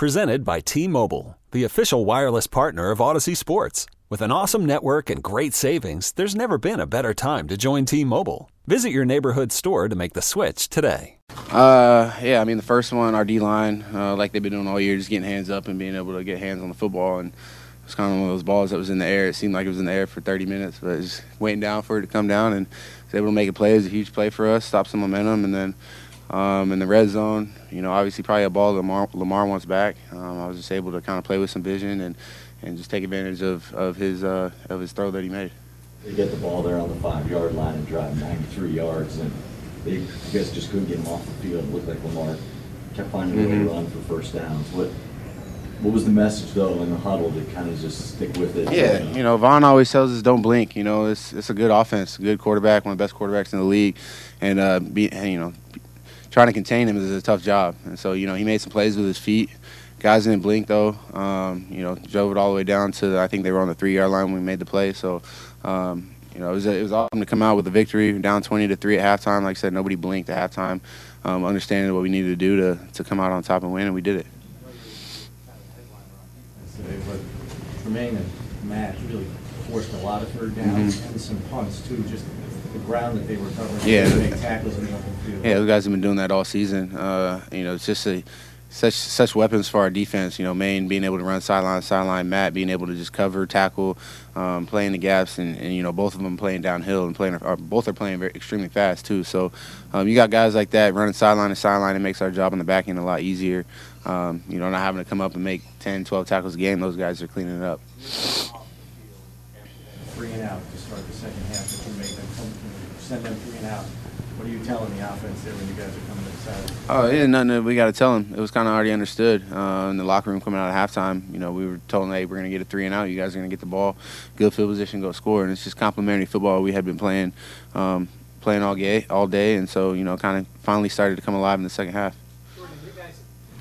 Presented by T Mobile, the official wireless partner of Audacy Sports. With an awesome network and great savings, there's never been a better time to join T Mobile. Visit your neighborhood store to make the switch today. Uh, yeah, I mean, the first one, our D line, uh, like they've been doing all year, just getting hands up and being able to get hands on the football. And it's kind of one of those balls that was in the air. It seemed like it was in the air for 30 minutes, but just waiting down for it to come down and was able to make a play. It was a huge play for us, stop some momentum, and then um, in the red zone, you know, obviously probably a ball Lamar, Lamar wants back. Um, I was just able to kind of play with some vision and, and just take advantage of, of his uh, of his throw that he made. They get the ball there on the five-yard line and drive 93 yards, and they, I guess, just couldn't get him off the field. It looked like Lamar kept finding a way to Mhm. run for first downs. What what was the message though in the huddle to kind of just stick with it? Yeah, you know, Vaughn always tells us don't blink. You know, it's it's a good offense, good quarterback, one of the best quarterbacks in the league, and uh, be, and, you know, trying to contain him is a tough job. And so, you know, he made some plays with his feet. Guys didn't blink though. Um, you know, drove it all the way down to I think they were on the three yard line when we made the play. So, um, you know, it was it was awesome to come out with a victory, down 20 to three at halftime. Like I said, nobody blinked at halftime, um, understanding what we needed to do to to come out on top and win, and we did it. Tremaine and Matt really forced a lot of third downs Mhm. and some punts too, just the ground that they were covering. Yeah. to Make tackles in the open field. Yeah, those guys have been doing that all season. Uh, you know, it's just a, such such weapons for our defense. You know, Maine being able to run sideline to sideline, Matt being able to just cover, tackle, um, playing the gaps, and, and you know both of them playing downhill and playing. Or both are playing very extremely fast too. So um, you got guys like that running sideline to sideline. It makes our job on the back end a lot easier. Um, you know, not having to come up and make 10, 12 tackles a game. Those guys are cleaning it up. Three and out to start the second half, if you make them come, send them three and out. What are you telling the offense there when you guys are coming to the side? Oh, yeah, nothing that we got to tell them. It was kind of already understood uh, in the locker room coming out of halftime. You know, we were told, hey, we're going to get a three and out. You guys are going to get the ball, good field position, go score. And it's just complimentary football we had been playing, um, playing all day, all day, and so you know, kind of finally started to come alive in the second half.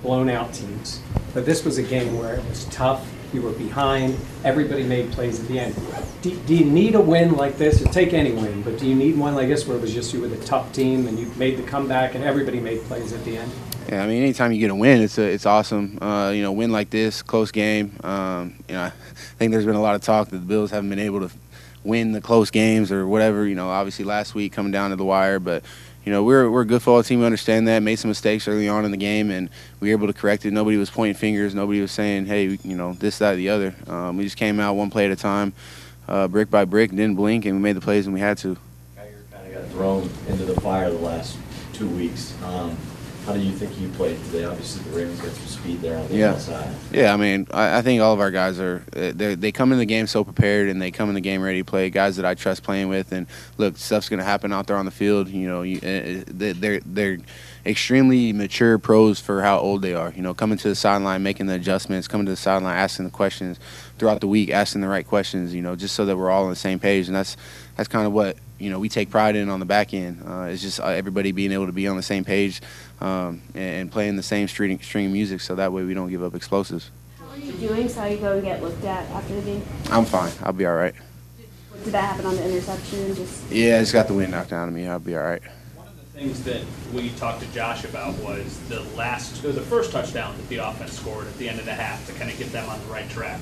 blown out teams. But this was a game where it was tough. You were behind. Everybody made plays at the end. Do, do you need a win like this? Or take any win, but do you need one like this where it was just you with a tough team and you made the comeback and everybody made plays at the end? Yeah, I mean, anytime you get a win, it's a, it's awesome. Uh, you know, win like this, close game. Um, you know, I think there's been a lot of talk that the Bills haven't been able to win the close games or whatever. You know, obviously last week coming down to the wire, but you know, we're we're a good football team. We understand that. Made some mistakes early on in the game, and we were able to correct it. Nobody was pointing fingers. Nobody was saying, "Hey, you know, this, that, or the other." Um, we just came out one play at a time, uh, brick by brick, didn't blink, and we made the plays when we had to. Kind of got thrown into the fire the last two weeks. Um, how do you think you played today? Obviously, the Ravens got some speed there on the Yeah. outside. Yeah, I mean, I, I think all of our guys are they they come in the game so prepared and they come in the game ready to play. Guys that I trust playing with, and look, stuff's gonna happen out there on the field. You know, you, uh, they- they're they're extremely mature pros for how old they are. You know, coming to the sideline, making the adjustments, coming to the sideline, asking the questions throughout the week, asking the right questions. You know, just so that we're all on the same page, and that's that's kind of what you know we take pride in on the back end. Uh, it's just uh, everybody being able to be on the same page um, and, and playing the same string string music, so that way we don't give up explosives. How are you doing? Saw you go and get looked at after the game. I'm fine. I'll be all right. Did that happen on the interception? Just Yeah, I just got the wind knocked out of me. I'll be all right. One of the things that we talked to Josh about was the last, or the first touchdown that the offense scored at the end of the half to kind of get them on the right track.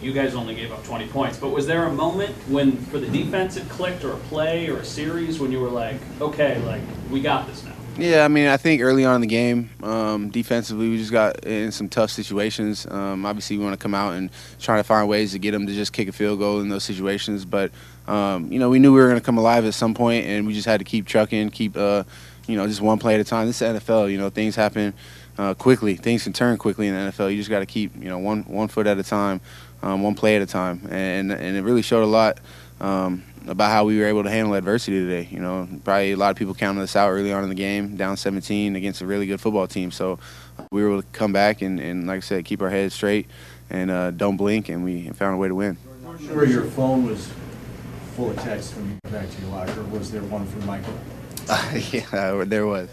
You guys only gave up 20 points, but was there a moment when, for the defense, it clicked, or a play, or a series when you were like, okay, like we got this now? Yeah, I mean, I think early on in the game, um, defensively, we just got in some tough situations. Um, obviously, we want to come out and try to find ways to get them to just kick a field goal in those situations. But um, you know, we knew we were going to come alive at some point, and we just had to keep trucking, keep uh, you know, just one play at a time. This is NFL. You know, things happen uh, quickly. Things can turn quickly in the NFL. You just got to keep you know one one foot at a time, um, one play at a time, and and it really showed a lot. Um, about how we were able to handle adversity today. You know, probably a lot of people counted us out early on in the game, down 17 against a really good football team. So we were able to come back and, and like I said, keep our heads straight and uh, don't blink, and we found a way to win. I'm sure your phone was full of texts when you got back to your locker. Was there one from Micah? yeah, there was.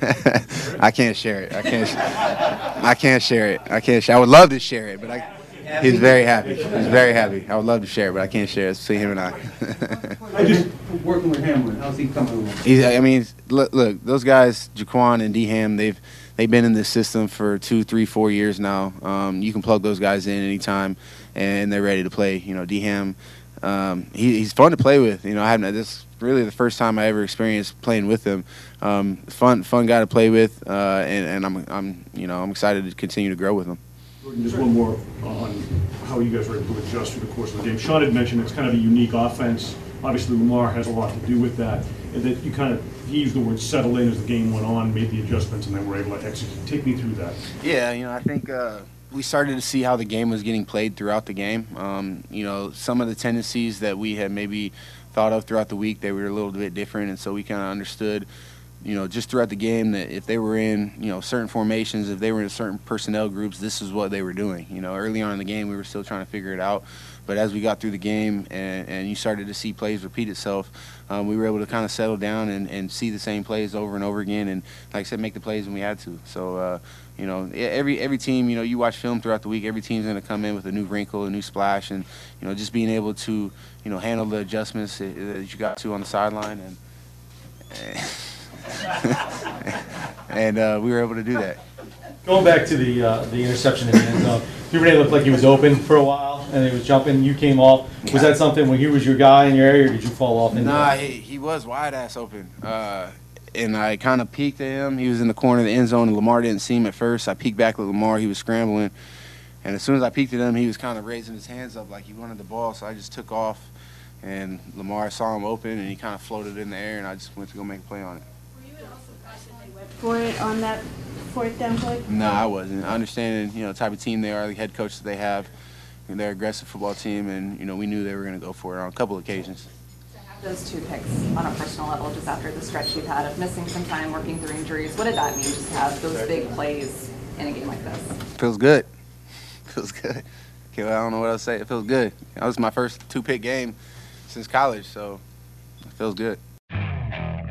I can't share it. I can't. sh- I can't share it. I can't. I would love to share it, but I. He's very happy. He's very happy. I would love to share it, but I can't share it. It's between him and I. I just working with Hamlin. How's he coming along? He's, I mean, look, look, those guys, Jaquan and Ham, they've they've been in this system for two, three, four years now. Um, you can plug those guys in anytime, and they're ready to play. You know, Dham, um, he, he's fun to play with. You know, I haven't this is really the first time I ever experienced playing with him. Um, fun, fun guy to play with, uh, and, and I'm, I'm, you know, I'm excited to continue to grow with him. Just one more on how you guys were able to adjust through the course of the game. Sean had mentioned it's kind of a unique offense. Obviously, Lamar has a lot to do with that. And that you kind of, he used the word settle in as the game went on, made the adjustments, and then were able to execute. Take me through that. Yeah, you know, I think uh, we started to see how the game was getting played throughout the game. Um, you know, some of the tendencies that we had maybe thought of throughout the week, they were a little bit different, and so we kind of understood you know, just throughout the game that if they were in, you know, certain formations, if they were in certain personnel groups, this is what they were doing. You know, early on in the game, we were still trying to figure it out. But as we got through the game and, and you started to see plays repeat itself, um, we were able to kind of settle down and, and see the same plays over and over again. And like I said, make the plays when we had to. So, uh, you know, every every team, you know, you watch film throughout the week. Every team's going to come in with a new wrinkle, a new splash, and you know, just being able to, you know, handle the adjustments that you got to on the sideline and. and and uh, we were able to do that. Going back to the, uh, the interception in the end zone, Duvernay looked like he was open for a while, and he was jumping, you came off. Was that something when he was your guy in your area, or did you fall off? into Nah, he, he was wide ass open. Uh, and I kind of peeked at him. He was in the corner of the end zone, and Lamar didn't see him at first. I peeked back at Lamar. He was scrambling. And as soon as I peeked at him, he was kind of raising his hands up like he wanted the ball. So I just took off, and Lamar saw him open, and he kind of floated in the air, and I just went to go make a play on it. For it on that fourth down play? No, I wasn't. I understand, you know, the type of team they are, the head coach that they have, and they're an aggressive football team, and you know, we knew they were going to go for it on a couple occasions. Those two picks on a personal level, just after the stretch you've had of missing some time, working through injuries, what did that mean, just to have those big plays in a game like this? Feels good. Feels good. Okay, well, I don't know what else to say. It feels good. That was my first two-pick game since college, so it feels good.